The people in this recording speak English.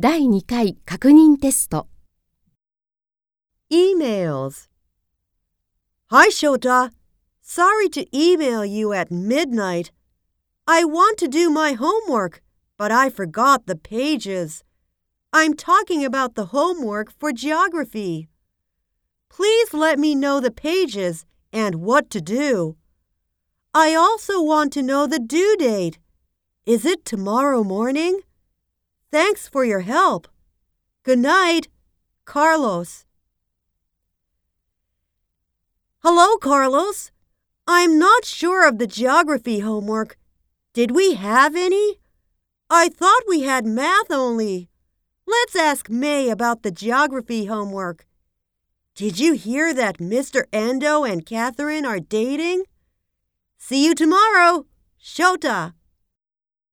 第2回確認テスト Emails. Hi, Shota. Sorry to email you at midnight. I want to do my homework, but I forgot the pages. I'm talking about the homework for geography. Please let me know the pages and what to do. I also want to know the due date. Is it tomorrow morning? Thanks for your help. Good night, Carlos. Hello, Carlos. I'm not sure of the geography homework. Did we have any? I thought we had math only. Let's ask May about the geography homework. Did you hear that Mr. Endo and Catherine are dating? See you tomorrow, Shota.